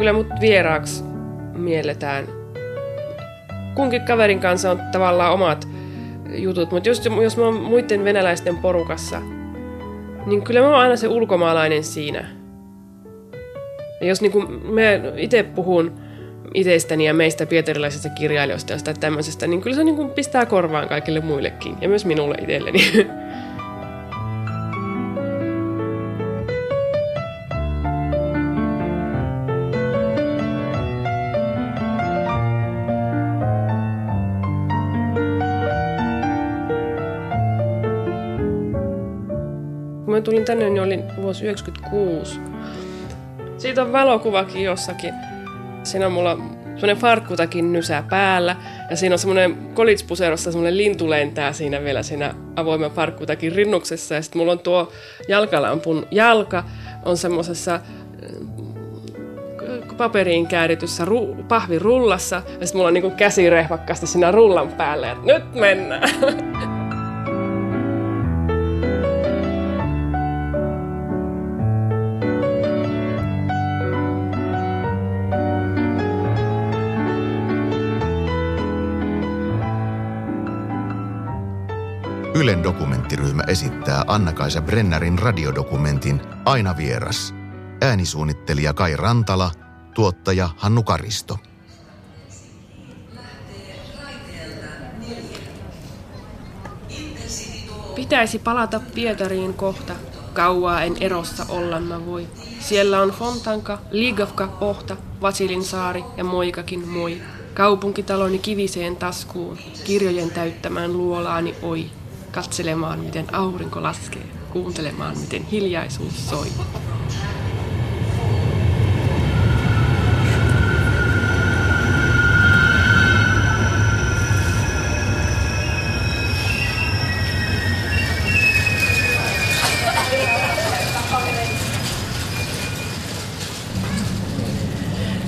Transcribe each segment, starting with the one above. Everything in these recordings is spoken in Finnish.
kyllä mut vieraaksi mielletään. Kunkin kaverin kanssa on tavallaan omat jutut, mutta jos, jos mä oon muiden venäläisten porukassa, niin kyllä mä oon aina se ulkomaalainen siinä. Ja jos niin mä itse puhun itsestäni ja meistä pietarilaisista kirjailijoista ja tämmöisestä, niin kyllä se niin kuin pistää korvaan kaikille muillekin ja myös minulle itselleni. mä tulin tänne, niin olin vuosi 96. Siitä on valokuvakin jossakin. Siinä on mulla semmoinen farkkutakin nysää päällä. Ja siinä on semmoinen kolitspuserossa semmoinen lintu lentää siinä vielä siinä avoimen farkkutakin rinnuksessa. Ja sitten mulla on tuo jalkalampun jalka on semmoisessa äh, paperiin käärityssä ru- pahvirullassa. Ja sitten mulla on niinku käsi rehvakkaasti siinä rullan päällä. Ja nyt mennään! Ylen dokumenttiryhmä esittää Anna-Kaisa Brennerin radiodokumentin Aina vieras. Äänisuunnittelija Kai Rantala, tuottaja Hannu Karisto. Pitäisi palata Pietariin kohta. Kauaa en erossa olla mä voi. Siellä on Fontanka, Ligovka, Ohta, Vasilin saari ja Moikakin moi. Kaupunkitaloni kiviseen taskuun, kirjojen täyttämään luolaani oi katselemaan, miten aurinko laskee, kuuntelemaan, miten hiljaisuus soi.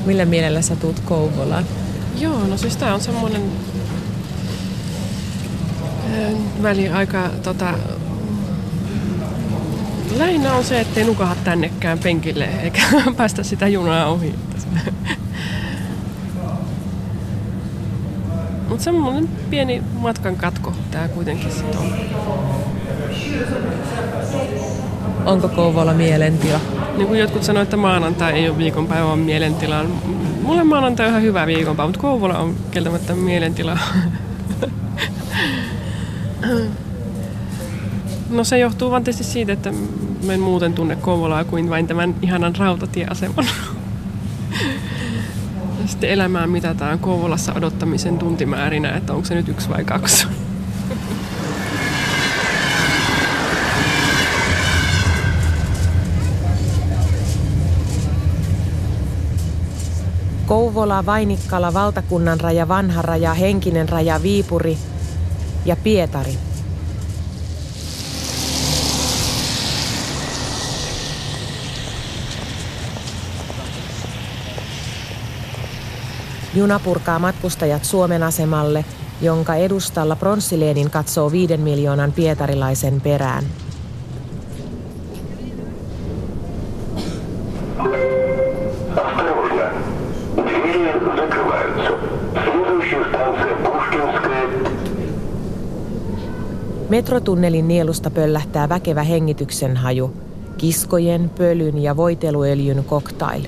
Millä mielellä sä tuut Kouvolaan? Joo, no siis tää on semmoinen väliaika tota, lähinnä on se, ettei nukaha tännekään penkille eikä päästä sitä junaa ohi. Mutta semmoinen pieni matkan katko tää kuitenkin sit on. Onko Kouvola mielentila? Niin kuin jotkut sanoivat, että maanantai ei ole viikonpäivä, vaan mielentila. Mulle maanantai on ihan hyvä viikonpäivä, mutta Kouvola on kieltämättä mielentila. No se johtuu vaan tietysti siitä, että mä en muuten tunne Kouvolaa kuin vain tämän ihanan rautatieaseman. Sitten elämää mitataan Kouvolassa odottamisen tuntimäärinä, että onko se nyt yksi vai kaksi. Kouvola, Vainikkala, Valtakunnan raja, Vanha raja, Henkinen raja, Viipuri – ja Pietari. Juna purkaa matkustajat Suomen asemalle, jonka edustalla Pronssileenin katsoo viiden miljoonan pietarilaisen perään. Metrotunnelin nielusta pöllähtää väkevä hengityksen haju, kiskojen, pölyn ja voiteluöljyn koktail.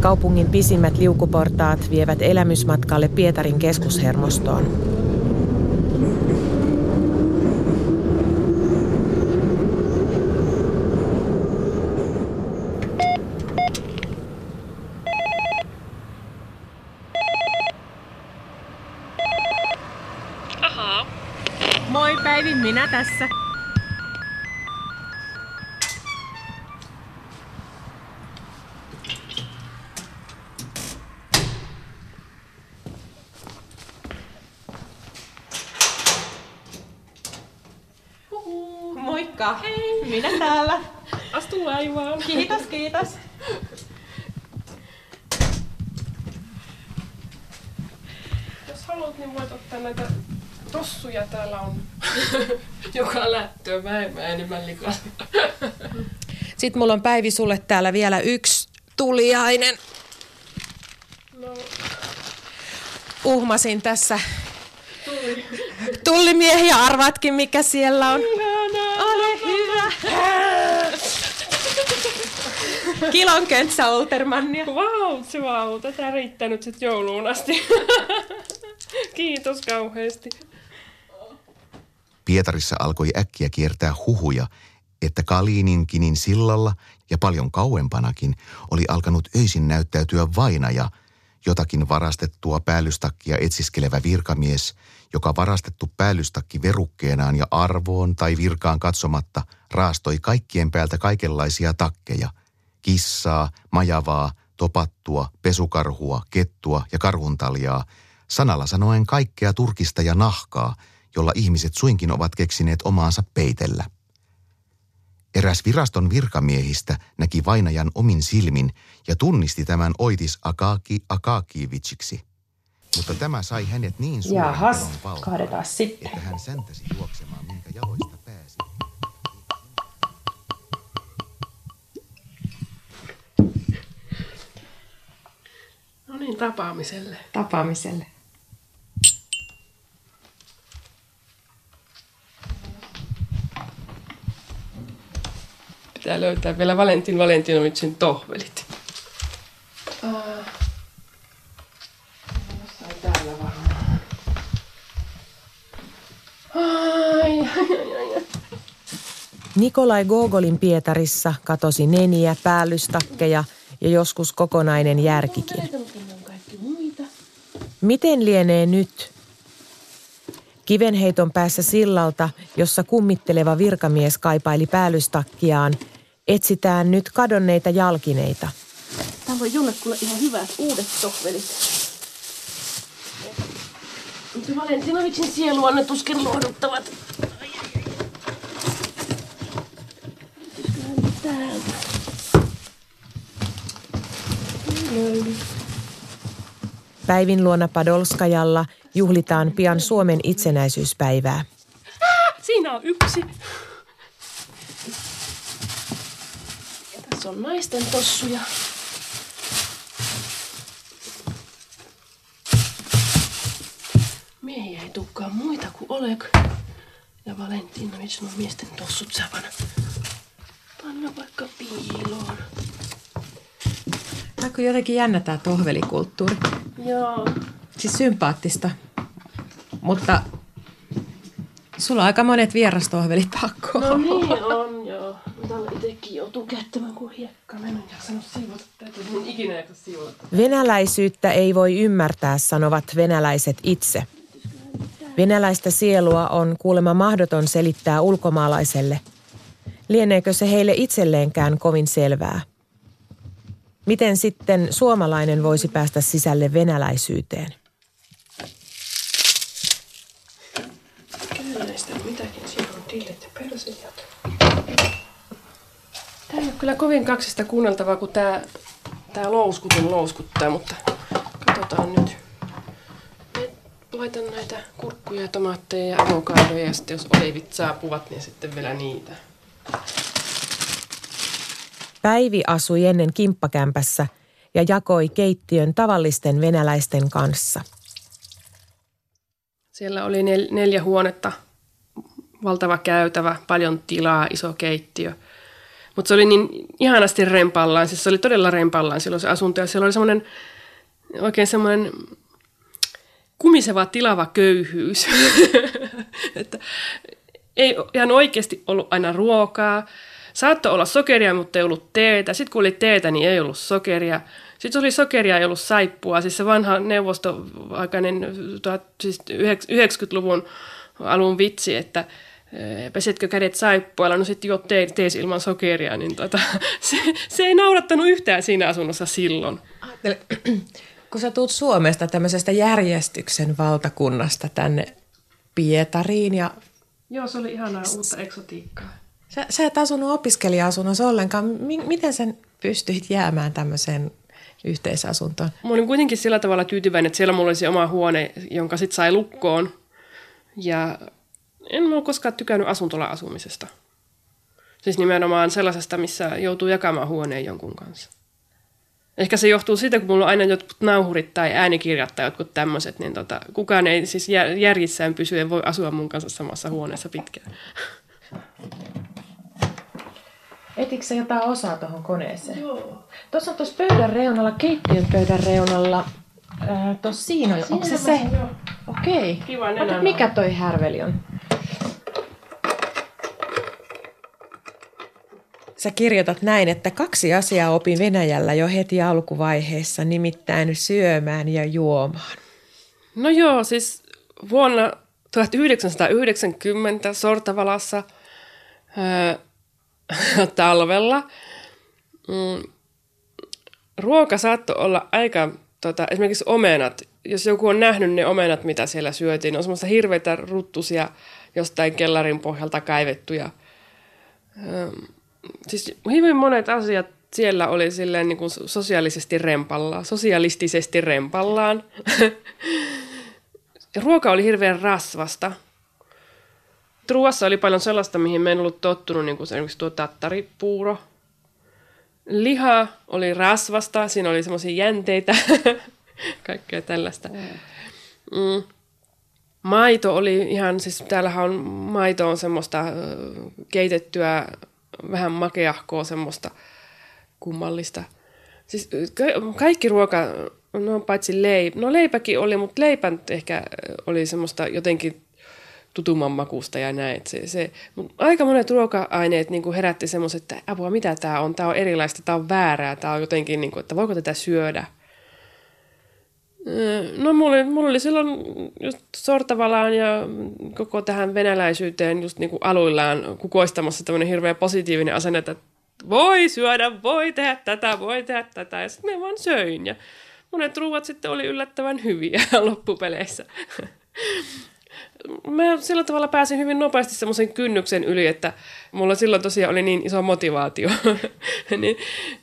Kaupungin pisimmät liukuportaat vievät elämysmatkalle Pietarin keskushermostoon. Sitten mulla on Päivi sulle täällä vielä yksi tuliainen. No, Uhmasin tässä tullimiehiä. Arvaatkin mikä siellä on. ihanaa. Ole hyvä. Kilon köntsä Oltermannia. Vau, se vau. Tätä riittää nyt sit jouluun asti. Kiitos kauheasti. Pietarissa alkoi äkkiä kiertää huhuja, että Kaliininkinin sillalla ja paljon kauempanakin oli alkanut öisin näyttäytyä vainaja, jotakin varastettua päällystakkia etsiskelevä virkamies, joka varastettu päällystakki verukkeenaan ja arvoon tai virkaan katsomatta raastoi kaikkien päältä kaikenlaisia takkeja. Kissaa, majavaa, topattua, pesukarhua, kettua ja karhuntaljaa, sanalla sanoen kaikkea turkista ja nahkaa, jolla ihmiset suinkin ovat keksineet omaansa peitellä. Eräs viraston virkamiehistä näki vainajan omin silmin ja tunnisti tämän Oitis Akaki Akakieviciksi. Mutta tämä sai hänet niin suuren Jahas, valtaan, että hän säntäsi juoksemaan, minkä jaloista pääsi. No niin, tapaamiselle. Tapaamiselle. Pitää löytää vielä Valentin Valentinovicin tohvelit. Uh, jossain täällä varmaan. Ai, ai, ai, ai. Nikolai Gogolin Pietarissa katosi neniä, päällystakkeja ja joskus kokonainen järkikin. Miten lienee nyt? Kivenheiton päässä sillalta, jossa kummitteleva virkamies kaipaili päällystakkiaan, etsitään nyt kadonneita jalkineita. Täällä on jollekulle ihan hyvät uudet tohvelit. Mutta Valentinovicin sielua ne tuskin lohduttavat. Täältä? Päivin luona Padolskajalla juhlitaan pian Suomen itsenäisyyspäivää. Siinä on yksi. Ja tässä on naisten tossuja. Miehiä ei tukkaan muita kuin Oleg ja Valentinovic on miesten tossut sävänä. Panna vaikka piiloon. Tämä on jotenkin jännä tämä tohvelikulttuuri. Joo. Siis sympaattista. Mutta sulla on aika monet vierastohvelit pakko. No niin on, joo. Täällä itsekin joutuu käyttämään kuin hiekka. Mä en jaksanut siivota tätä. En ikinä jaksa siivota. Venäläisyyttä ei voi ymmärtää, sanovat venäläiset itse. Venäläistä sielua on kuulemma mahdoton selittää ulkomaalaiselle. Lieneekö se heille itselleenkään kovin selvää? Miten sitten suomalainen voisi päästä sisälle venäläisyyteen? Kyllä näistä mitäkin. Siellä on dillit ja persijat. Tää ei ole kyllä kovin kaksista kuunneltavaa, kun tää, tää louskutun louskuttaa, mutta katsotaan nyt. Laitan näitä kurkkuja, tomaatteja ja avokadoja ja sitten jos olivit saapuvat, niin sitten vielä niitä. Päivi asui ennen kimppakämpässä ja jakoi keittiön tavallisten venäläisten kanssa. Siellä oli nel, neljä huonetta, valtava käytävä, paljon tilaa, iso keittiö. Mutta se oli niin ihanasti rempallaan, siis se oli todella rempallaan silloin se asunto. Ja siellä oli semmoinen, oikein semmoinen kumiseva tilava köyhyys. että ei ihan oikeasti ollut aina ruokaa. Saattoi olla sokeria, mutta ei ollut teetä. Sitten kun oli teetä, niin ei ollut sokeria. Sitten oli sokeria, ei ollut saippua. Siis se vanha neuvostoaikainen siis 90-luvun alun vitsi, että pesetkö kädet saippualla, no sitten jo tee, tees ilman sokeria, niin tota, se, se ei naurattanut yhtään siinä asunnossa silloin. Ajattele, kun sä tuut Suomesta tämmöisestä järjestyksen valtakunnasta tänne Pietariin ja Joo, se oli ihanaa uutta eksotiikkaa. sä, sä et asunut opiskelija-asunnossa ollenkaan. Mi- miten sä pystyit jäämään tämmöiseen yhteisasuntoon? Mä olin kuitenkin sillä tavalla tyytyväinen, että siellä mulla oli se oma huone, jonka sitten sai lukkoon. Ja en ole koskaan tykännyt asuntola-asumisesta. Siis nimenomaan sellaisesta, missä joutuu jakamaan huoneen jonkun kanssa. Ehkä se johtuu siitä, kun mulla on aina jotkut nauhurit tai äänikirjat tai jotkut tämmöiset, niin tota, kukaan ei siis järjissään pysyen voi asua mun kanssa samassa huoneessa pitkään. Etikö sä jotain osaa tuohon koneeseen? Joo. Tuossa on tuossa pöydän reunalla, keittiön pöydän reunalla, tuossa siinä on. Onko se se? Okei. Okay. Kiva Mikä toi härveli on? Sä kirjoitat näin, että kaksi asiaa opin Venäjällä jo heti alkuvaiheessa, nimittäin syömään ja juomaan. No joo, siis vuonna 1990 Sortavalassa ää, talvella mm, ruoka saattoi olla aika, tota, esimerkiksi omenat, jos joku on nähnyt ne omenat, mitä siellä syötiin, on semmoista hirveitä ruttusia jostain kellarin pohjalta kaivettuja siis hyvin monet asiat siellä oli silleen niin kuin sosiaalisesti rempallaan, sosialistisesti rempallaan. Ruoka oli hirveän rasvasta. Ruoassa oli paljon sellaista, mihin me en ollut tottunut, niin kuin esimerkiksi tuo tattaripuuro. Liha oli rasvasta, siinä oli semmoisia jänteitä, kaikkea tällaista. Mm. Maito oli ihan, siis täällähän on, maito on semmoista keitettyä vähän makeahkoa semmoista kummallista. Siis ka- kaikki ruoka, no paitsi leipä, no leipäkin oli, mutta leipän ehkä oli semmoista jotenkin tutumman makusta ja näin. Se, se, aika monet ruoka-aineet niin kuin herätti semmoiset, että apua, mitä tämä on, tämä on erilaista, tämä on väärää, tämä on jotenkin, niin kuin, että voiko tätä syödä – No mulla oli, mulla oli silloin just Sortavalaan ja koko tähän venäläisyyteen just niin kuin aluillaan kukoistamassa tämmöinen hirveä positiivinen asenne, että voi syödä, voi tehdä tätä, voi tehdä tätä. Ja sitten me vaan söin ja monet ruuat sitten oli yllättävän hyviä loppupeleissä. Mä sillä tavalla pääsin hyvin nopeasti semmoisen kynnyksen yli, että mulla silloin tosiaan oli niin iso motivaatio. niin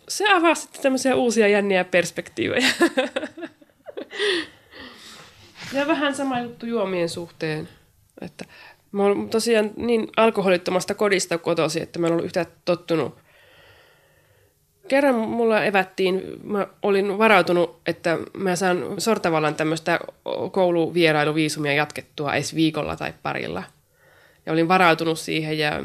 se avasi sitten tämmöisiä uusia jänniä perspektiivejä. Ja vähän sama juttu juomien suhteen. Että mä olen tosiaan niin alkoholittomasta kodista kotosi, että mä en ollut yhtään tottunut. Kerran mulla evättiin, mä olin varautunut, että mä saan Sortavallan tämmöistä kouluvierailuviisumia jatkettua edes viikolla tai parilla. Ja olin varautunut siihen ja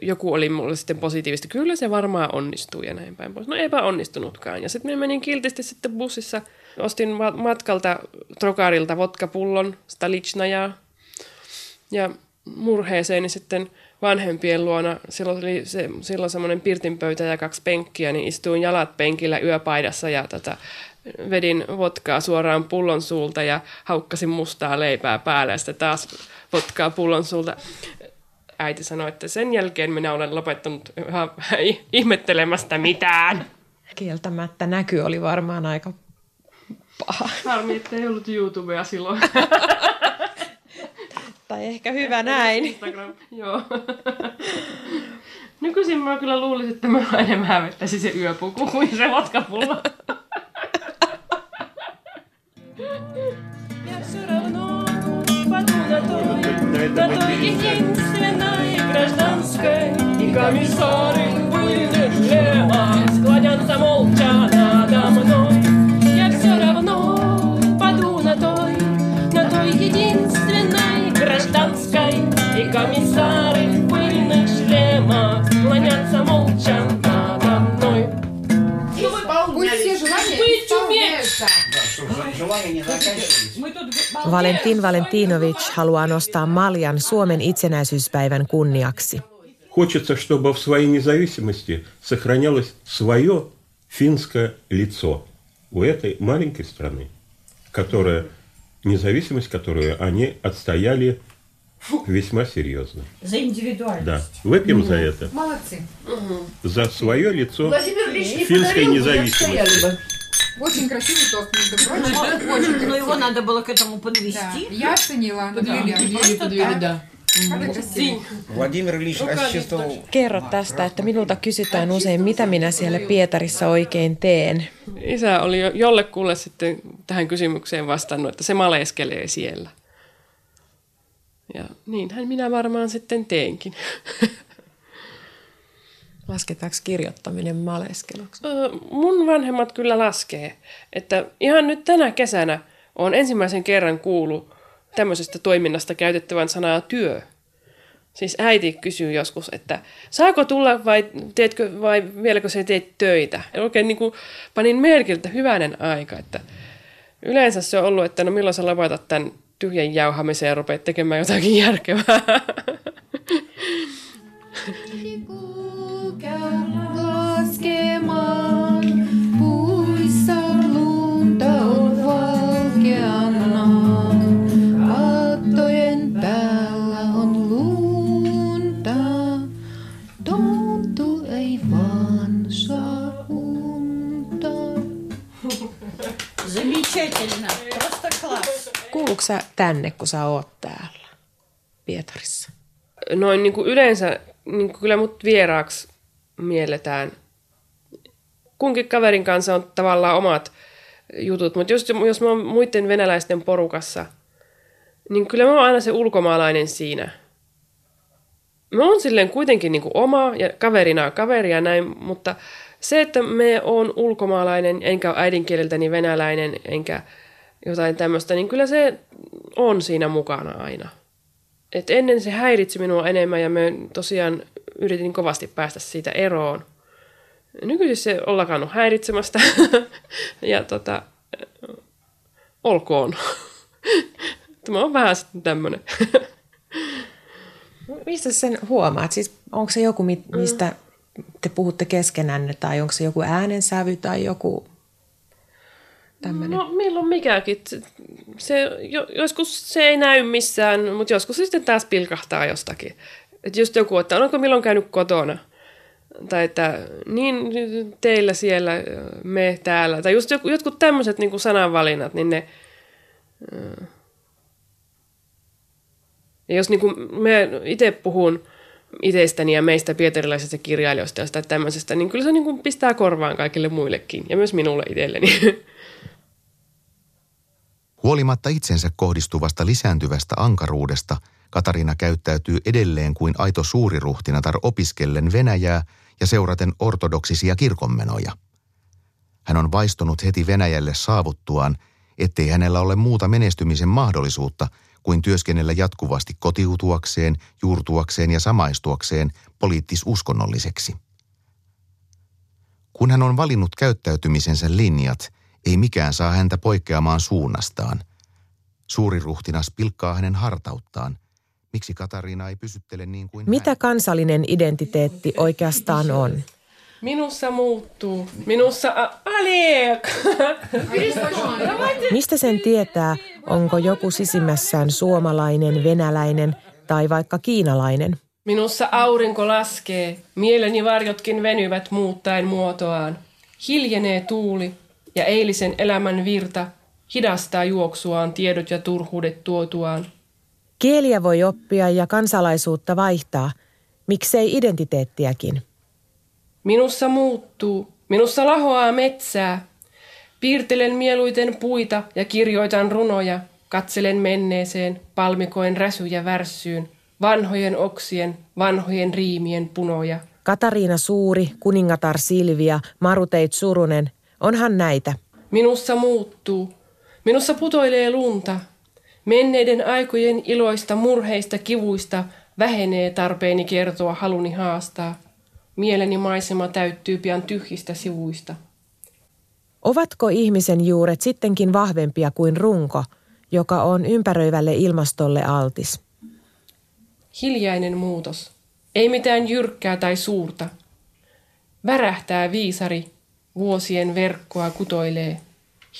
joku oli mulle sitten positiivisesti, kyllä se varmaan onnistuu ja näin päin pois. No eipä onnistunutkaan. Ja sitten menin kiltisti sitten bussissa, ostin matkalta Trokarilta vodkapullon, Stalichna ja murheeseen, niin sitten vanhempien luona, silloin oli se, silloin semmoinen pirtinpöytä ja kaksi penkkiä, niin istuin jalat penkillä yöpaidassa ja tätä, vedin vodkaa suoraan pullon suulta ja haukkasin mustaa leipää päälle ja sitten taas vodkaa pullon suulta äiti sanoi, että sen jälkeen minä olen lopettanut ihan ihmettelemästä mitään. Kieltämättä näky oli varmaan aika paha. Harmi, että ei ollut YouTubea silloin. tai ehkä hyvä näin. Instagram, joo. Nykyisin mä kyllä luulisin, että mä enemmän hävettäisi se yöpuku kuin se vatkapullo. На той единственной гражданской И комиссары в пыльных шлемах Склонятся молча надо мной. Я все равно паду на той На той единственной гражданской. И комиссары в пыльных шлемах Склонятся молча надо мной. Пусть все желания исполняются Valentin Valentinovic haluaa nostaa Maljan Suomen itsenäisyyspäivän kunniaksi. Хочется, чтобы в своей независимости сохранялось свое финское лицо у этой маленькой страны, которая, независимость, которую они отстояли весьма серьезно. За индивидуальность. Да. Выпьем за это. Молодцы. За свое лицо финской независимости. Очень красивый тост, между прочим. Очень красивый. Но его надо было к этому подвести. Да. Я оценила. Подвели, подвели, подвели, да. Vladimir Ilyich рассчитывал... Kerro tästä, että minulta kysytään usein, mitä minä siellä Pietarissa oikein teen. Isä oli jollekulle sitten tähän kysymykseen vastannut, että se maleskelee siellä. Ja niinhän minä varmaan sitten teenkin. Lasketaanko kirjoittaminen maleskeluksi? Mun vanhemmat kyllä laskee, että ihan nyt tänä kesänä on ensimmäisen kerran kuullut tämmöisestä toiminnasta käytettävän sanaa työ. Siis äiti kysyy joskus, että saako tulla vai, teetkö, vai vieläkö se teet töitä? Ja oikein niin kuin panin merkiltä hyvänen aika, että yleensä se on ollut, että no milloin sä lopetat tämän tyhjän jauhamisen ja rupeat tekemään jotakin järkevää. Setelinä. Tosta klas. Kuuluuko sä tänne, kun sä oot täällä Pietarissa? Noin niin kuin yleensä niin kuin kyllä mut vieraaksi mielletään. Kunkin kaverin kanssa on tavallaan omat jutut, mutta jos, jos mä oon muiden venäläisten porukassa, niin kyllä mä oon aina se ulkomaalainen siinä. Mä oon silleen kuitenkin niin kuin oma ja kaverina kaveria näin, mutta se, että me on ulkomaalainen, enkä ole äidinkieleltäni venäläinen, enkä jotain tämmöistä, niin kyllä se on siinä mukana aina. Et ennen se häiritsi minua enemmän ja me tosiaan yritin kovasti päästä siitä eroon. Nykyisin se on lakannut häiritsemästä ja tota, olkoon. Tämä on vähän sitten tämmöinen. Mistä sen huomaat? Siis onko se joku, mistä te puhutte keskenänne tai onko se joku äänensävy tai joku tämmöinen? No milloin mikäkin. Se, joskus se ei näy missään, mutta joskus se sitten taas pilkahtaa jostakin. Että just joku, että onko milloin käynyt kotona. Tai että niin teillä siellä, me täällä. Tai just jotkut tämmöiset niin sananvalinnat, niin ne... Ja jos niin kuin me itse puhun itsestäni ja meistä pietarilaisista kirjailijoista ja tämmöisestä, niin kyllä se niin kuin pistää korvaan kaikille muillekin ja myös minulle itselleni. Huolimatta itsensä kohdistuvasta lisääntyvästä ankaruudesta, Katarina käyttäytyy edelleen kuin aito suuriruhtinatar opiskellen Venäjää ja seuraten ortodoksisia kirkonmenoja. Hän on vaistunut heti Venäjälle saavuttuaan, ettei hänellä ole muuta menestymisen mahdollisuutta kuin työskennellä jatkuvasti kotiutuakseen, juurtuakseen ja samaistuakseen poliittis-uskonnolliseksi. Kun hän on valinnut käyttäytymisensä linjat – ei mikään saa häntä poikkeamaan suunnastaan. Suuri ruhtinas pilkkaa hänen hartauttaan. Miksi Katariina ei pysyttele niin kuin Mitä hän? kansallinen identiteetti oikeastaan on? Minussa muuttuu. Minussa... Alek! Mistä sen tietää, onko joku sisimmässään suomalainen, venäläinen tai vaikka kiinalainen? Minussa aurinko laskee, mieleni varjotkin venyvät muuttaen muotoaan. Hiljenee tuuli, ja eilisen elämän virta hidastaa juoksuaan tiedot ja turhuudet tuotuaan. Kieliä voi oppia ja kansalaisuutta vaihtaa, miksei identiteettiäkin. Minussa muuttuu, minussa lahoaa metsää. Piirtelen mieluiten puita ja kirjoitan runoja, katselen menneeseen, palmikoen räsyjä värssyyn, vanhojen oksien, vanhojen riimien punoja. Katariina Suuri, kuningatar Silvia, Maruteit Surunen, Onhan näitä. Minussa muuttuu. Minussa putoilee lunta. Menneiden aikojen iloista, murheista, kivuista vähenee tarpeeni kertoa, haluni haastaa. Mieleni maisema täyttyy pian tyhjistä sivuista. Ovatko ihmisen juuret sittenkin vahvempia kuin runko, joka on ympäröivälle ilmastolle altis? Hiljainen muutos. Ei mitään jyrkkää tai suurta. Värähtää viisari, Vuosien verkkoa kutoilee.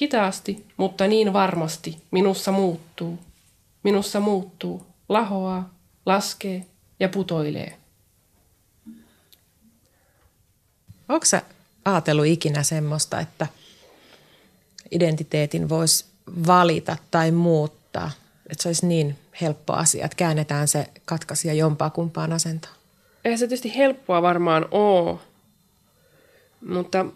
Hitaasti, mutta niin varmasti minussa muuttuu. Minussa muuttuu, lahoaa, laskee ja putoilee. Onko sä ajatellut ikinä semmoista, että identiteetin voisi valita tai muuttaa? Että se olisi niin helppo asia, että käännetään se katkaisija jompaa kumpaan asentoon? Eihän se tietysti helppoa varmaan ole, mutta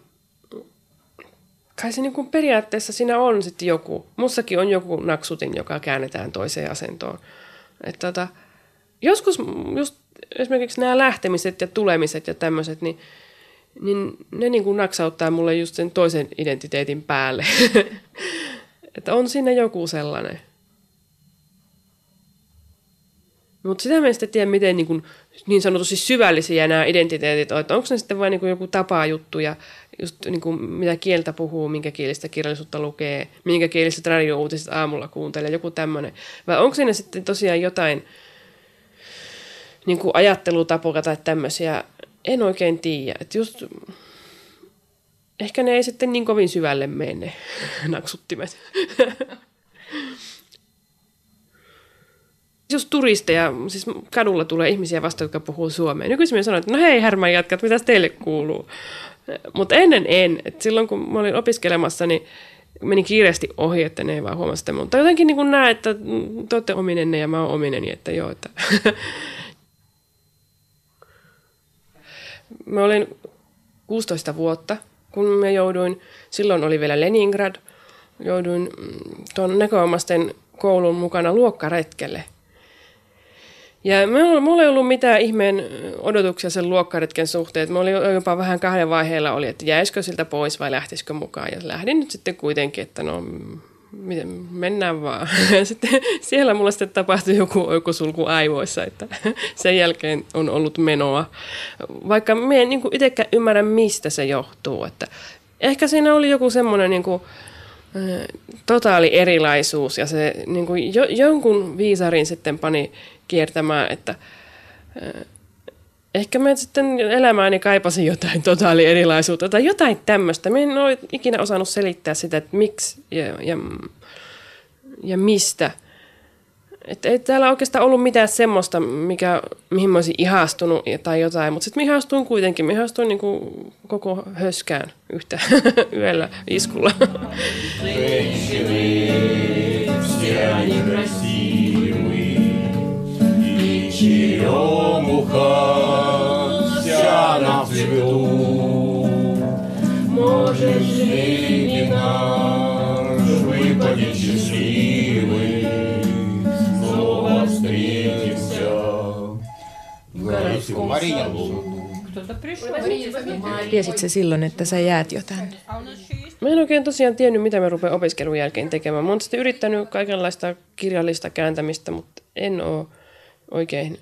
kai se niin kuin periaatteessa siinä on sitten joku. Mussakin on joku naksutin, joka käännetään toiseen asentoon. Että tota, joskus just esimerkiksi nämä lähtemiset ja tulemiset ja tämmöiset, niin, niin ne niin kuin naksauttaa mulle just sen toisen identiteetin päälle. että on siinä joku sellainen. Mutta sitä mä en sitten tiedä, miten niin, kuin, niin sanotusti syvällisiä nämä identiteetit on. Että onko ne sitten vain niin joku tapa juttu ja just niin kuin, mitä kieltä puhuu, minkä kielistä kirjallisuutta lukee, minkä kielistä radio-uutiset aamulla kuuntelee, joku tämmöinen. Vai onko siinä sitten tosiaan jotain niin kuin ajattelutapoja tai tämmöisiä, en oikein tiedä. Että just, ehkä ne ei sitten niin kovin syvälle mene ne naksuttimet. jos turisteja, siis kadulla tulee ihmisiä vasta, jotka puhuu suomea. Nykyisin minä sanoin, että no hei härmän jatkat, mitä teille kuuluu? Mutta ennen en. Et silloin kun mä olin opiskelemassa, niin meni kiireesti ohi, että ne ei vaan huomasi sitä. Mutta jotenkin niin näe, että te olette ominenne ja mä oon omineni, että joo. Että mä olin 16 vuotta, kun mä jouduin, silloin oli vielä Leningrad, jouduin mm, tuon näköomasten koulun mukana luokkaretkelle – ja mulla ei ollut mitään ihmeen odotuksia sen luokkaretken suhteen. Mä olin jopa vähän kahden vaiheella oli, että jäisikö siltä pois vai lähtisikö mukaan. Ja lähdin nyt sitten kuitenkin, että no miten, mennään vaan. Sitten siellä mulla sitten tapahtui joku oikosulku aivoissa, että sen jälkeen on ollut menoa. Vaikka mä en niin itsekään ymmärrä, mistä se johtuu. Että ehkä siinä oli joku semmoinen niin kuin, totaali erilaisuus ja se niin kuin jo, jonkun viisarin sitten pani kiertämään, että ehkä mä sitten elämääni kaipasin jotain totaali erilaisuutta tai jotain tämmöistä. Mä en ole ikinä osannut selittää sitä, että miksi ja, ja, ja mistä. Että ei täällä oikeastaan ollut mitään semmoista, mikä, mihin mä olisin ihastunut tai jotain, mutta sitten mä ihastuin kuitenkin. Mä ihastuin niin koko höskään yhtä yöllä iskulla черемуха вся на цвету. Может, жизни наш выпадет счастливый, снова встретимся в городском саду. Tiesit se silloin, että sä jäät jo tänne? Mä en oikein tosiaan tiennyt, mitä mä rupean opiskelun jälkeen tekemään. Mä oon sitten yrittänyt kaikenlaista kirjallista kääntämistä, mutta en oo oikein...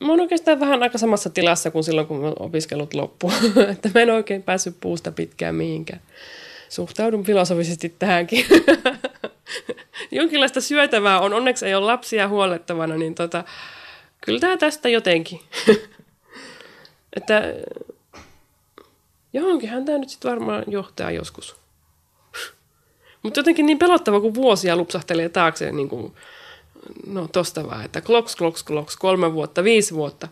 Mä oon oikeastaan vähän aika samassa tilassa kuin silloin, kun opiskelut loppu. että mä en oikein päässyt puusta pitkään mihinkään. Suhtaudun filosofisesti tähänkin. Jonkinlaista syötävää on. Onneksi ei ole lapsia huolettavana, niin tota, kyllä tämä tästä jotenkin. että johonkinhan tämä nyt sitten varmaan johtaa joskus. Mutta jotenkin niin pelottava, kun vuosia lupsahtelee taakse niin kuin no tosta vaan, että kloks, kloks, kloks, kolme vuotta, viisi vuotta.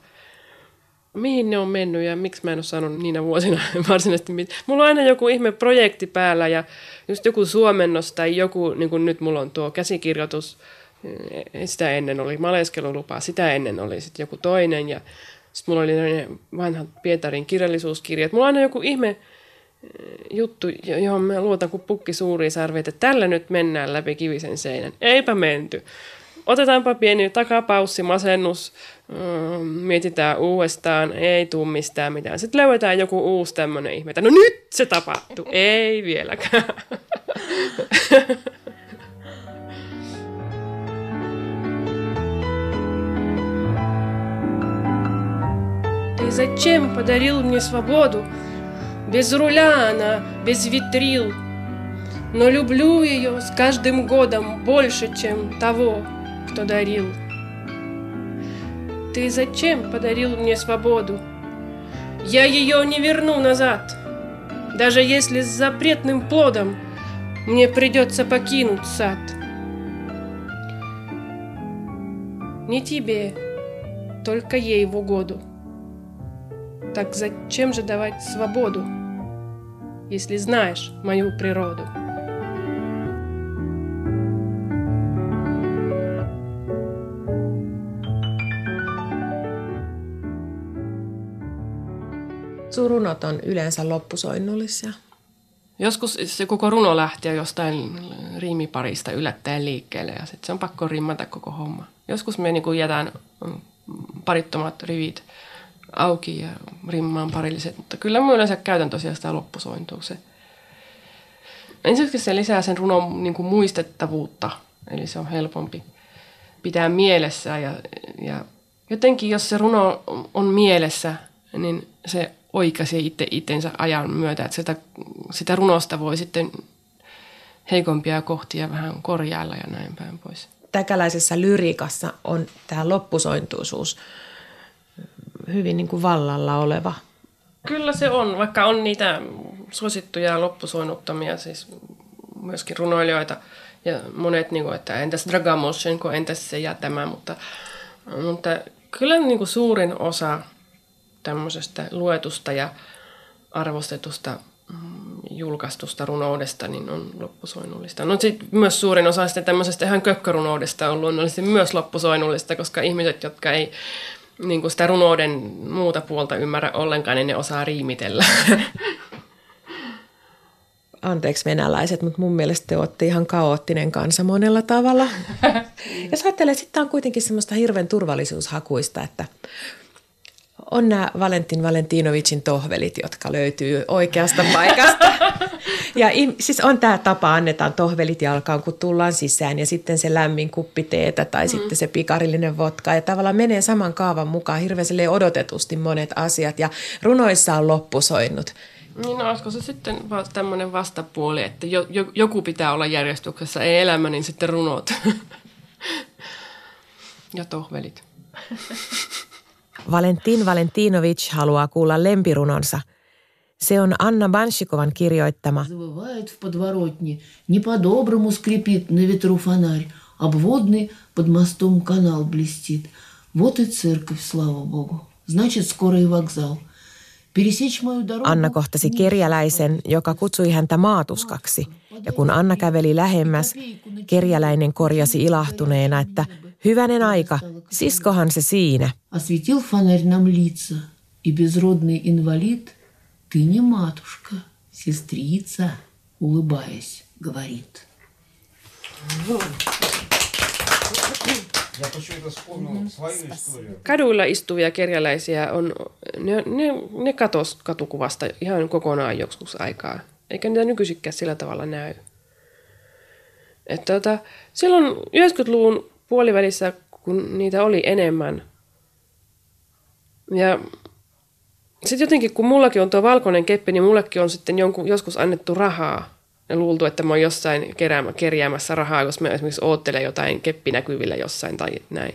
Mihin ne on mennyt ja miksi mä en ole saanut niinä vuosina varsinaisesti mitään. Mulla on aina joku ihme projekti päällä ja just joku suomennos tai joku, niin kuin nyt mulla on tuo käsikirjoitus, eh, sitä ennen oli maleskelulupa, sitä ennen oli sitten joku toinen ja sitten mulla oli ne vanhat Pietarin kirjallisuuskirjat. Mulla on aina joku ihme eh, juttu, johon mä luotan kuin pukki suuri sarvi, että tällä nyt mennään läpi kivisen seinän. Eipä menty otetaanpa pieni takapaussi, masennus, mm, mietitään uudestaan, ei tuu mistään mitään. Sitten löydetään joku uusi tämmöinen ihme, no nyt se tapahtuu, ei vieläkään. Ты зачем подарил мне свободу? Без руля она, без витрил. Но люблю ее с каждым годом больше, чем того, кто дарил. Ты зачем подарил мне свободу? Я ее не верну назад. Даже если с запретным плодом мне придется покинуть сад. Не тебе, только ей в угоду. Так зачем же давать свободу, если знаешь мою природу? Sun on yleensä loppusoinnullisia. Joskus se koko runo lähtee jostain riimiparista yllättäen liikkeelle ja sitten se on pakko rimmata koko homma. Joskus me niin jätän mm, parittomat rivit auki ja rimmaan parilliset, mutta kyllä mä yleensä käytän tosiaan sitä loppusointua. Se. Ensinnäkin se lisää sen runon niin kuin muistettavuutta, eli se on helpompi pitää mielessä ja, ja jotenkin jos se runo on mielessä, niin se oikaisee itse itsensä ajan myötä, että sitä, sitä runosta voi sitten heikompia kohtia vähän korjailla ja näin päin pois. Täkäläisessä lyriikassa on tämä loppusointuisuus hyvin niin kuin vallalla oleva. Kyllä se on, vaikka on niitä suosittuja loppusoinnuttamia, siis myöskin runoilijoita ja monet, niin kuin, että entäs Dragamoshenko, entäs se ja tämä, mutta, mutta kyllä niin kuin suurin osa tämmöisestä luetusta ja arvostetusta mm, julkaistusta runoudesta niin on loppusoinnullista. No sitten myös suurin osa sitten tämmöisestä ihan kökkörunoudesta on luonnollisesti myös loppusoinnullista, koska ihmiset, jotka ei niin kuin sitä runouden muuta puolta ymmärrä ollenkaan, niin ne osaa riimitellä. Anteeksi venäläiset, mutta mun mielestä te olette ihan kaoottinen kansa monella tavalla. Ja ajattelee, että on kuitenkin semmoista hirveän turvallisuushakuista, että on nämä Valentin Valentinovicin tohvelit, jotka löytyy oikeasta paikasta. Ja siis on tämä tapa, annetaan tohvelit jalkaan, kun tullaan sisään ja sitten se lämmin kuppi teetä tai mm. sitten se pikarillinen vodka. Ja tavallaan menee saman kaavan mukaan hirveän odotetusti monet asiat ja runoissa on loppusoinnut. Niin no, olisiko se sitten tämmöinen vastapuoli, että jo, jo, joku pitää olla järjestyksessä, ei elämä, niin sitten runot. ja tohvelit. Valentin Valentinovic haluaa kuulla lempirunonsa. Se on Anna Banshikovan kirjoittama. в подворотне, не по-доброму скрипит на ветру фонарь, обводный под мостом канал блестит. Вот и церковь, слава богу. Значит, скоро и вокзал. Anna kohtasi kerjäläisen, joka kutsui häntä maatuskaksi. Ja kun Anna käveli lähemmäs, kerjäläinen korjasi ilahtuneena, että Hyvänen aika, siskohan se siinä. Осветил фонарь нам лица, и безродный инвалид, ты не матушка, сестрица, улыбаясь, говорит. Kaduilla istuvia kerjäläisiä on, ne, ne, ne katos katukuvasta ihan kokonaan joskus aikaa. Eikä niitä nykyisikään sillä tavalla näy. Että tota, silloin 90-luvun puolivälissä, kun niitä oli enemmän. Ja sitten jotenkin, kun mullakin on tuo valkoinen keppi, niin mullekin on sitten jonkun, joskus annettu rahaa. Ja luultu, että mä oon jossain keräämä, kerjäämässä rahaa, jos mä esimerkiksi oottelen jotain keppinäkyvillä jossain tai näin.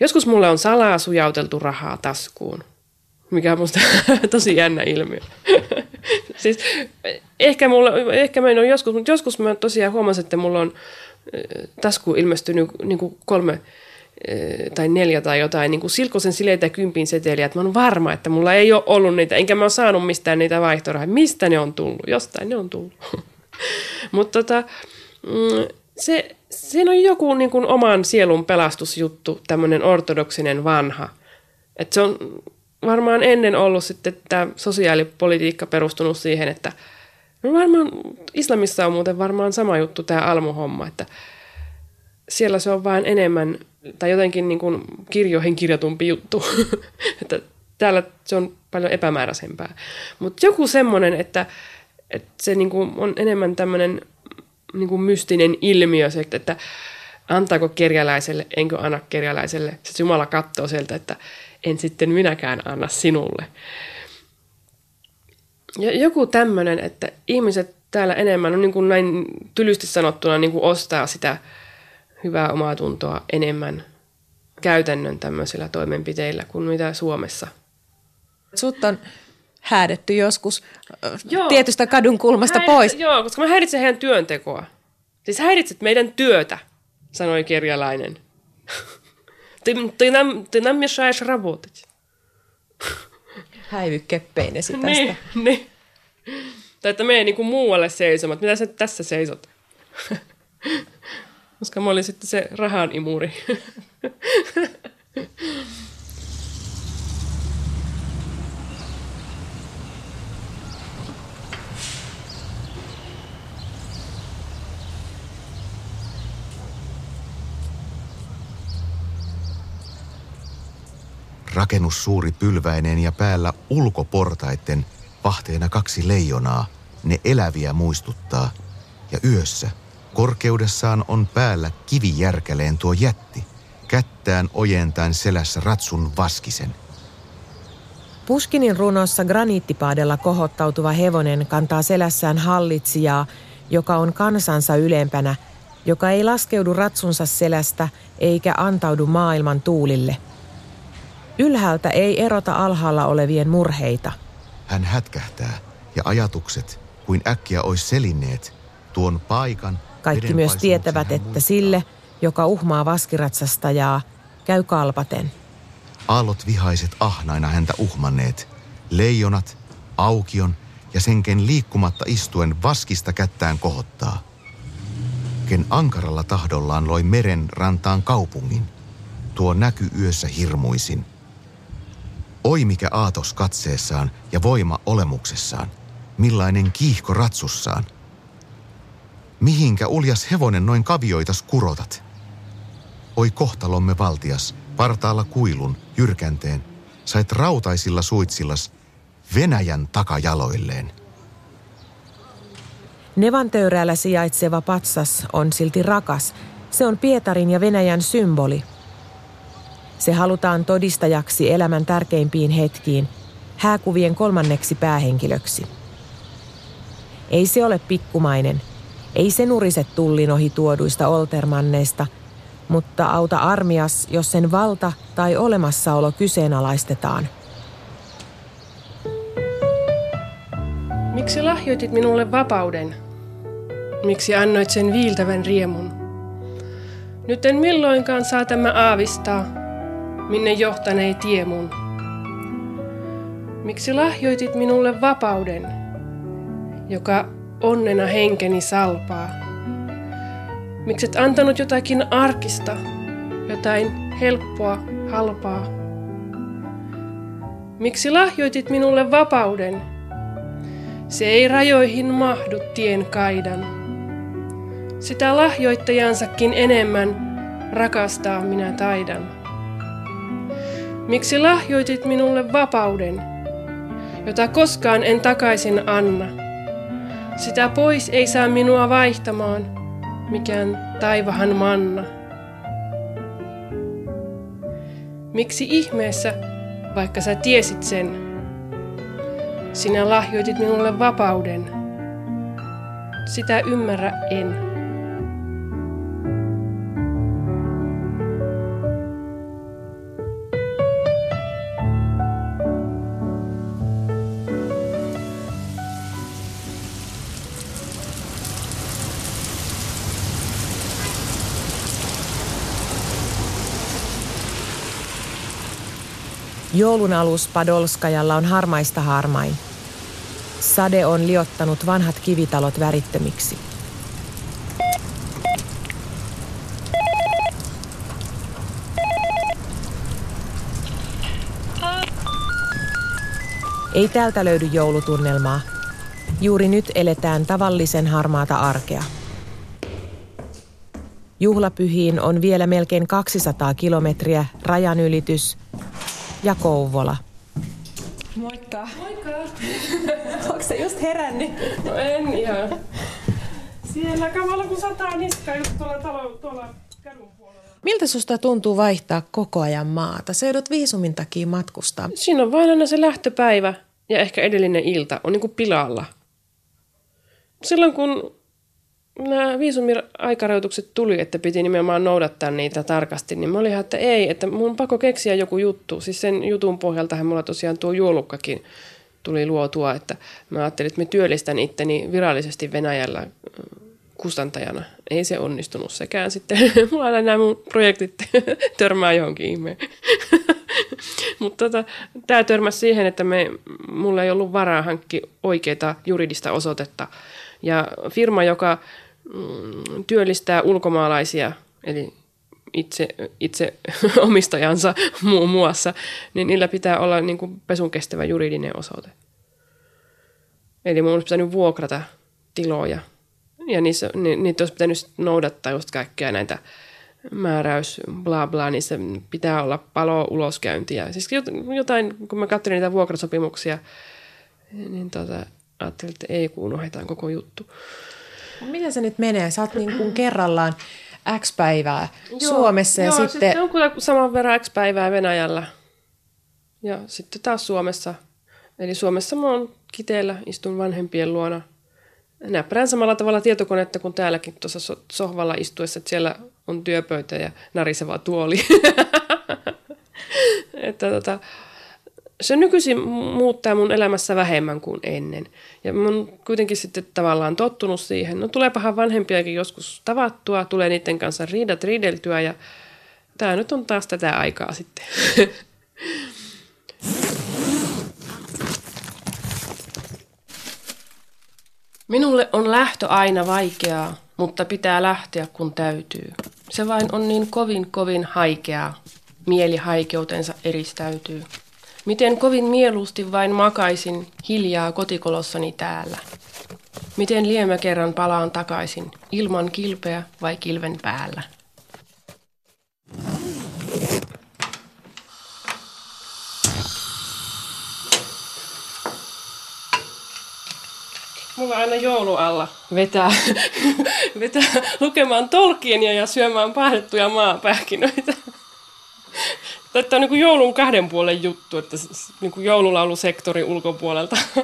Joskus mulle on salaa sujauteltu rahaa taskuun, mikä on musta tosi jännä ilmiö. siis ehkä, mulla, ehkä mä en ole joskus, mutta joskus mä tosiaan huomasin, että mulla on taskuun ilmestynyt niin kuin kolme tai neljä tai jotain niin kuin silkosen sileitä kympin seteliä, että mä oon varma, että mulla ei ole ollut niitä, enkä mä oon saanut mistään niitä vaihtorahoja. Mistä ne on tullut? Jostain ne on tullut. Mutta tota, mm, se, siinä on joku niin kuin oman sielun pelastusjuttu, tämmöinen ortodoksinen vanha. Että se on varmaan ennen ollut sitten tämä sosiaalipolitiikka perustunut siihen, että – No varmaan islamissa on muuten varmaan sama juttu tämä almuhomma, että siellä se on vähän enemmän tai jotenkin niin kuin kirjoihin kirjatumpi juttu. että täällä se on paljon epämääräisempää. Mutta joku semmoinen, että, että se niin kuin on enemmän tämmöinen niin kuin mystinen ilmiö, se, että antaako kerjäläiselle, enkö anna kerjäläiselle. Se Jumala katsoo sieltä, että en sitten minäkään anna sinulle. Ja joku tämmöinen, että ihmiset täällä enemmän on niin kuin näin tylysti sanottuna niin kuin ostaa sitä hyvää omaa tuntoa enemmän käytännön tämmöisillä toimenpiteillä kuin mitä Suomessa. Sut on häädetty joskus joo. tietystä kadun kulmasta Häirit, pois. Joo, koska mä häiritsen heidän työntekoa. Siis häiritset meidän työtä, sanoi kerjalainen. ты, ты, нам, ты нам мешаешь работать häivy keppeinesi tästä. Niin, niin. Tai että mene niin muualle seisomaan, mitä sä tässä seisot? Koska mä olin sitten se rahan imuri. Rakennus suuri pylväineen ja päällä ulkoportaitten vahteena kaksi leijonaa. Ne eläviä muistuttaa. Ja yössä korkeudessaan on päällä kivijärkäleen tuo jätti. Kättään ojentaen selässä ratsun vaskisen. Puskinin runossa graniittipaadella kohottautuva hevonen kantaa selässään hallitsijaa, joka on kansansa ylempänä, joka ei laskeudu ratsunsa selästä eikä antaudu maailman tuulille. Ylhäältä ei erota alhaalla olevien murheita. Hän hätkähtää ja ajatukset kuin äkkiä ois selinneet tuon paikan. Kaikki myös tietävät, että sille, joka uhmaa vaskiratsastajaa, käy kalpaten. Aallot vihaiset ahnaina häntä uhmanneet. Leijonat, aukion ja senken liikkumatta istuen vaskista kättään kohottaa. Ken ankaralla tahdollaan loi meren rantaan kaupungin. Tuo näky yössä hirmuisin. Oi mikä aatos katseessaan ja voima olemuksessaan. Millainen kiihko ratsussaan. Mihinkä uljas hevonen noin kavioitas kurotat? Oi kohtalomme valtias, partaalla kuilun, jyrkänteen, sait rautaisilla suitsillas Venäjän takajaloilleen. Nevantöyrällä sijaitseva patsas on silti rakas. Se on Pietarin ja Venäjän symboli. Se halutaan todistajaksi elämän tärkeimpiin hetkiin, hääkuvien kolmanneksi päähenkilöksi. Ei se ole pikkumainen. Ei se nurise tullin ohi tuoduista oltermanneista – mutta auta armias, jos sen valta tai olemassaolo kyseenalaistetaan. Miksi lahjoitit minulle vapauden? Miksi annoit sen viiltävän riemun? Nyt en milloinkaan saa tämä aavistaa, minne johtanei tie mun. Miksi lahjoitit minulle vapauden, joka onnena henkeni salpaa? Mikset antanut jotakin arkista, jotain helppoa, halpaa? Miksi lahjoitit minulle vapauden? Se ei rajoihin mahdu tien kaidan. Sitä lahjoittajansakin enemmän rakastaa minä taidan. Miksi lahjoitit minulle vapauden, jota koskaan en takaisin anna? Sitä pois ei saa minua vaihtamaan – mikään taivahan manna. Miksi ihmeessä, vaikka sä tiesit sen, sinä lahjoitit minulle vapauden? Sitä ymmärrä en. Joulun alus Padolskajalla on harmaista harmain. Sade on liottanut vanhat kivitalot värittömiksi. Ei täältä löydy joulutunnelmaa. Juuri nyt eletään tavallisen harmaata arkea. Juhlapyhiin on vielä melkein 200 kilometriä rajanylitys ja Kouvola. Moikka. Moikka. Onko se just herännyt? No en ihan. Siellä kamala kun sataa niska just tuolla, talo, tuolla kadun puolella. Miltä susta tuntuu vaihtaa koko ajan maata? Se joudut viisumin takia matkustaa. Siinä on vain aina se lähtöpäivä ja ehkä edellinen ilta on niin kuin pilalla. Silloin kun nämä viisumiaikarajoitukset tuli, että piti nimenomaan noudattaa niitä tarkasti, niin mä olin että ei, että mun on pakko keksiä joku juttu. Siis sen jutun pohjaltahan mulla tosiaan tuo juolukkakin tuli luotua, että mä ajattelin, että mä työllistän itteni virallisesti Venäjällä äh, kustantajana. Ei se onnistunut sekään sitten. Mulla aina nämä mun projektit törmää johonkin ihmeen. Mutta tota, tämä törmäsi siihen, että me, mulla ei ollut varaa hankki oikeaa juridista osoitetta. Ja firma, joka työllistää ulkomaalaisia, eli itse, itse omistajansa muun muassa, niin niillä pitää olla niin kuin pesun kestävä juridinen osoite. Eli mun olisi pitänyt vuokrata tiloja. Ja niissä, ni, niitä olisi pitänyt noudattaa just kaikkea näitä määräys, bla bla, se pitää olla palo uloskäyntiä. Siis jotain, kun mä katselin niitä vuokrasopimuksia, niin tota, ajattelin, että ei kun unohdetaan koko juttu. Miten se nyt menee? Sä oot niin kuin kerrallaan X päivää joo, Suomessa ja joo, sitten... sitten on kyllä saman verran X päivää Venäjällä. Ja sitten taas Suomessa. Eli Suomessa mä oon kiteellä, istun vanhempien luona. Näppärään samalla tavalla tietokonetta kuin täälläkin tuossa sohvalla istuessa, että siellä on työpöytä ja nariseva tuoli. että tota, se nykyisin muuttaa mun elämässä vähemmän kuin ennen. Ja mä oon kuitenkin sitten tavallaan tottunut siihen. No tuleepahan vanhempiakin joskus tavattua, tulee niiden kanssa riidat riideltyä ja tämä nyt on taas tätä aikaa sitten. Minulle on lähtö aina vaikeaa, mutta pitää lähteä kun täytyy. Se vain on niin kovin kovin haikeaa. Mieli haikeutensa eristäytyy. Miten kovin mieluusti vain makaisin hiljaa kotikolossani täällä. Miten liemä kerran palaan takaisin, ilman kilpeä vai kilven päällä. Mulla aina joulualla vetää, vetää lukemaan Tolkienia ja syömään pahdettuja maapähkinöitä. Tämä on niin joulun kahden puolen juttu, että niin kuin joululaulusektorin ulkopuolelta.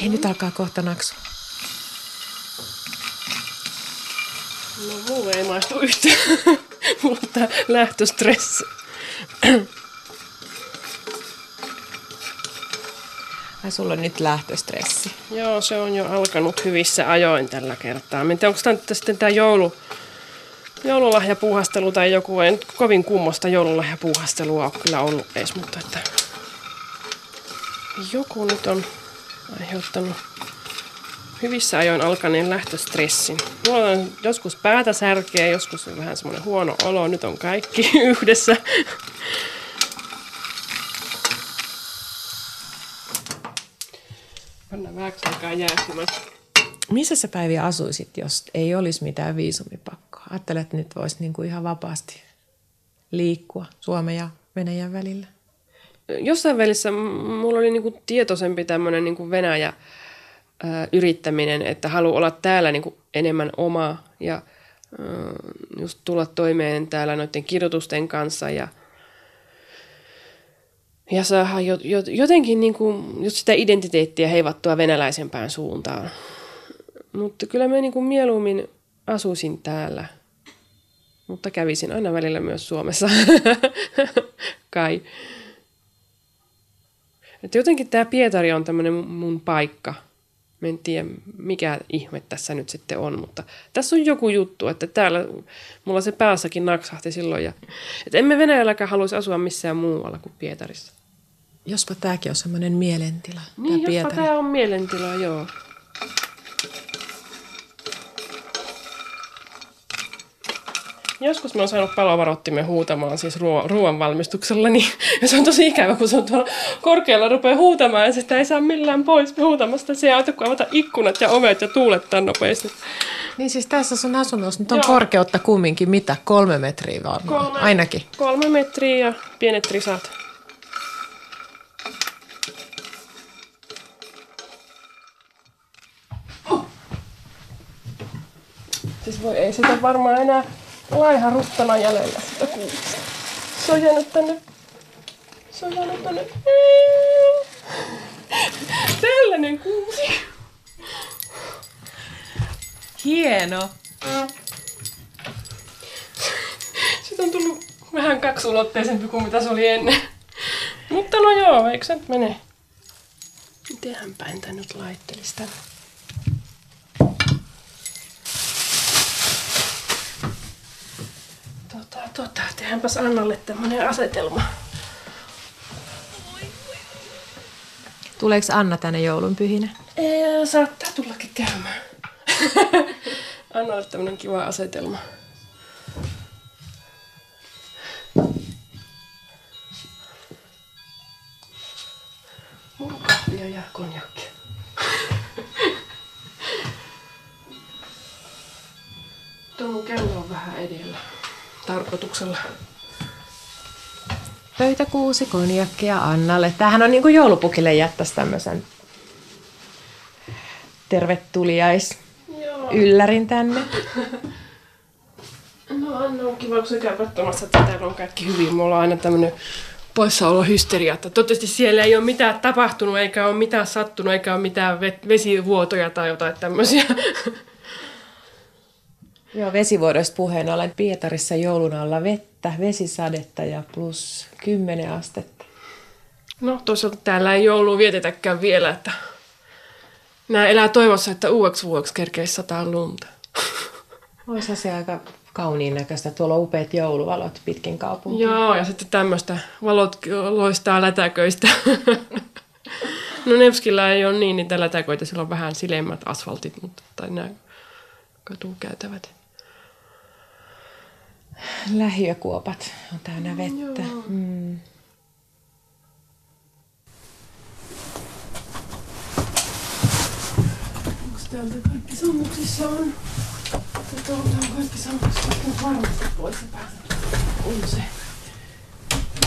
Hei, nyt alkaa kohta naksu. No mulle ei maistu yhtään. Mulla on tää lähtöstressi. Ai sulla on nyt lähtöstressi. Joo, se on jo alkanut hyvissä ajoin tällä kertaa. Miten onko tämä sitten tämä joulu, joululahjapuuhastelu tai joku, en kovin kummosta joululahjapuuhastelua ole kyllä ollut edes, mutta että joku nyt on aiheuttanut hyvissä ajoin alkaneen lähtöstressin. Mulla on joskus päätä särkeä, joskus on vähän semmoinen huono olo, nyt on kaikki yhdessä. Pannaan vähäksi aikaa jäähtymään. Missä sä Päivi asuisit, jos ei olisi mitään viisumipakkoa? Ajattelet, että nyt voisi niin kuin ihan vapaasti liikkua Suomen ja Venäjän välillä. Jossain välissä mulla oli niinku tietoisempi tämmöinen niinku Venäjä ää, yrittäminen, että haluaa olla täällä niinku enemmän oma ja just tulla toimeen täällä noiden kirjoitusten kanssa ja ja saada jotenkin niin kuin, just sitä identiteettiä heivattua venäläisempään suuntaan. Mutta kyllä mä niin kuin mieluummin asuisin täällä. Mutta kävisin aina välillä myös Suomessa. Kai. Et jotenkin tämä Pietari on tämmöinen mun paikka. Mä en tiedä, mikä ihme tässä nyt sitten on, mutta tässä on joku juttu, että täällä mulla se päässäkin naksahti silloin. Ja, että emme Venäjälläkään haluaisi asua missään muualla kuin Pietarissa. Jospa tämäkin on semmoinen mielentila. Niin, jospa Pietari. tämä on mielentila, joo. Joskus mä oon saanut palovarottimen huutamaan siis ruo- ruoan valmistuksella, niin se on tosi ikävä, kun se on tuolla korkealla rupeaa huutamaan ja sitä ei saa millään pois huutamasta. Se ei auta, kun avata ikkunat ja ovet ja tuulettaa nopeasti. Niin siis tässä sun asunnossa nyt on Joo. korkeutta kumminkin mitä? Kolme metriä varmaan? Kolme, Ainakin. Kolme metriä ja pienet risat. Siis voi, ei sitä varmaan enää laiha ruttana jäljellä sitä kuusta. Se on jäänyt tänne. Se on jäänyt tänne. Tällainen kuusi. Hieno. Sitten on tullut vähän kaksulotteisempi kuin mitä se oli ennen. Mutta no joo, eikö se nyt mene? Mitenhän päin tän nyt laittelisi tänne? Tota, tehdäänpäs Annalle tämmönen asetelma. Tuleeko Anna tänne joulunpyhinä? Ei, saattaa tullakin käymään. Annalle tämmönen kiva asetelma. Mulla kahvia ja konjakki. Tuo mun kello on vähän edellä. Tarkoituksella. Pöytäkuusi, konjakkia Annalle. Tämähän on niin kuin joulupukille jättäisi tämmöisen tervetuliais yllärin tänne. No Anna on kiva, kun sä käy katsomassa, että täällä on kaikki hyvin. Mulla on aina tämmönen poissaolohysteria. Että toivottavasti siellä ei ole mitään tapahtunut, eikä ole mitään sattunut, eikä ole mitään vesivuotoja tai jotain tämmöisiä. Joo, vesivuodoista puheen ollen Pietarissa joulun alla vettä, vesisadetta ja plus 10 astetta. No toisaalta täällä ei joulua vietetäkään vielä, että nämä elää toivossa, että uudeksi vuodeksi kerkeisi sataa lunta. Olisi se aika kauniin näköistä. Tuolla on upeat jouluvalot pitkin kaupunkia. Joo, ja sitten tämmöistä valot loistaa lätäköistä. no Nevskillä ei ole niin niitä lätäköitä, sillä on vähän silemmät asfaltit, mutta, tai nämä katukäytävät. Lähiökuopat on täynnä vettä. Mm. Onko täältä kaikki sammuksissa on? Tuolta on kaikki sammukset varmasti pois ja. On se.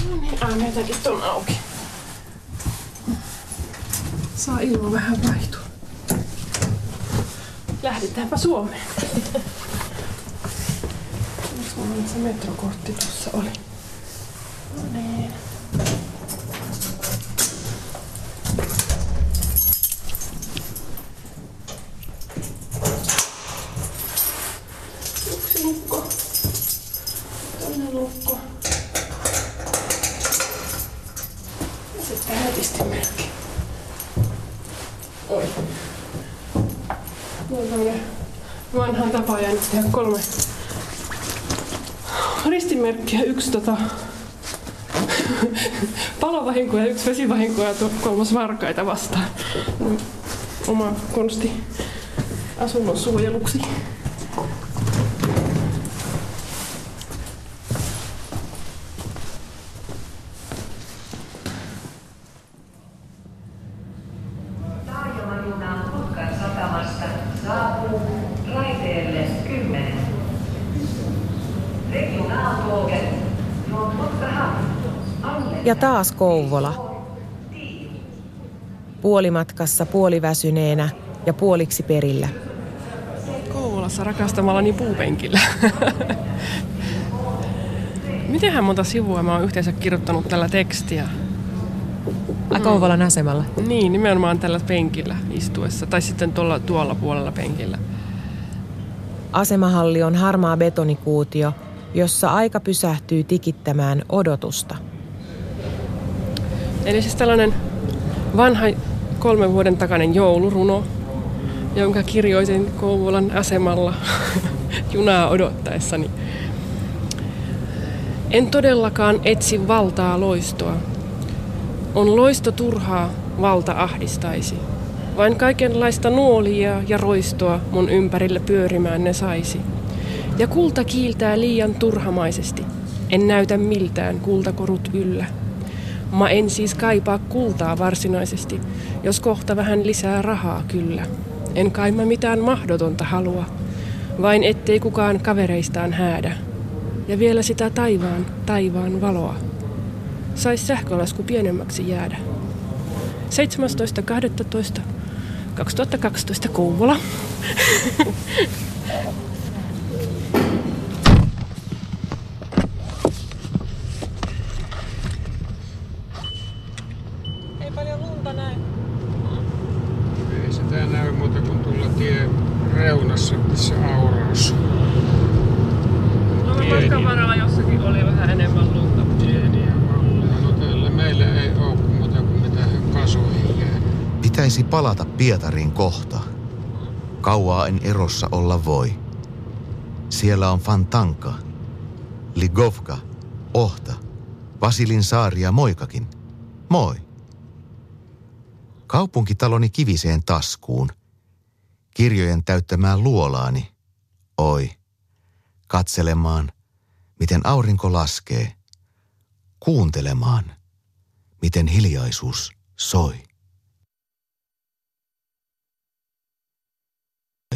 No niin, aina jotakin ton auki. Saa ilma vähän vaihtua. Lähdetäänpä Suomeen. Mulla se metrokortti tuossa oli. No niin. Ja. Oi. Vanhan tapa jäänyt tehdä kolme ristimerkkiä, yksi tota, palovahinko ja yksi vesivahinko ja kolmas varkaita vastaan. Oma konsti asunnon suojeluksi. Ja taas Kouvola. Puolimatkassa puoliväsyneenä ja puoliksi perillä. Kouvolassa rakastamallani puupenkillä. Mitenhän monta sivua mä oon yhteensä kirjoittanut tällä tekstiä? A, Kouvolan asemalla. Niin, nimenomaan tällä penkillä istuessa. Tai sitten tuolla, tuolla puolella penkillä. Asemahalli on harmaa betonikuutio, jossa aika pysähtyy tikittämään odotusta. Eli siis tällainen vanha kolmen vuoden takainen jouluruno, jonka kirjoitin Kouvolan asemalla junaa odottaessani. En todellakaan etsi valtaa loistoa. On loisto turhaa, valta ahdistaisi. Vain kaikenlaista nuolia ja roistoa mun ympärillä pyörimään ne saisi. Ja kulta kiiltää liian turhamaisesti. En näytä miltään kultakorut yllä. Mä en siis kaipaa kultaa varsinaisesti, jos kohta vähän lisää rahaa kyllä. En kai mä mitään mahdotonta halua, vain ettei kukaan kavereistaan häädä. Ja vielä sitä taivaan, taivaan valoa. Sais sähkölasku pienemmäksi jäädä. 17.12.2012 Kouvola. Ei paljon lunta näy. Ei sitä näy muuta kuin tuolla tie reunassa, missä auraus. No, Pieniä. matkan varrella jossakin oli vähän enemmän lunta. Pieniä vaunuja. No täällä meillä ei ole muuta kuin mitä kasuihin jää. Pitäisi palata Pietariin kohta. Kauaa en erossa olla voi. Siellä on Fantanka, Ligovka, Ohta, Vasilin saari ja Moikakin. Moi. Kaupunkitaloni kiviseen taskuun. Kirjojen täyttämään luolaani. Oi. Katselemaan, miten aurinko laskee. Kuuntelemaan, miten hiljaisuus soi.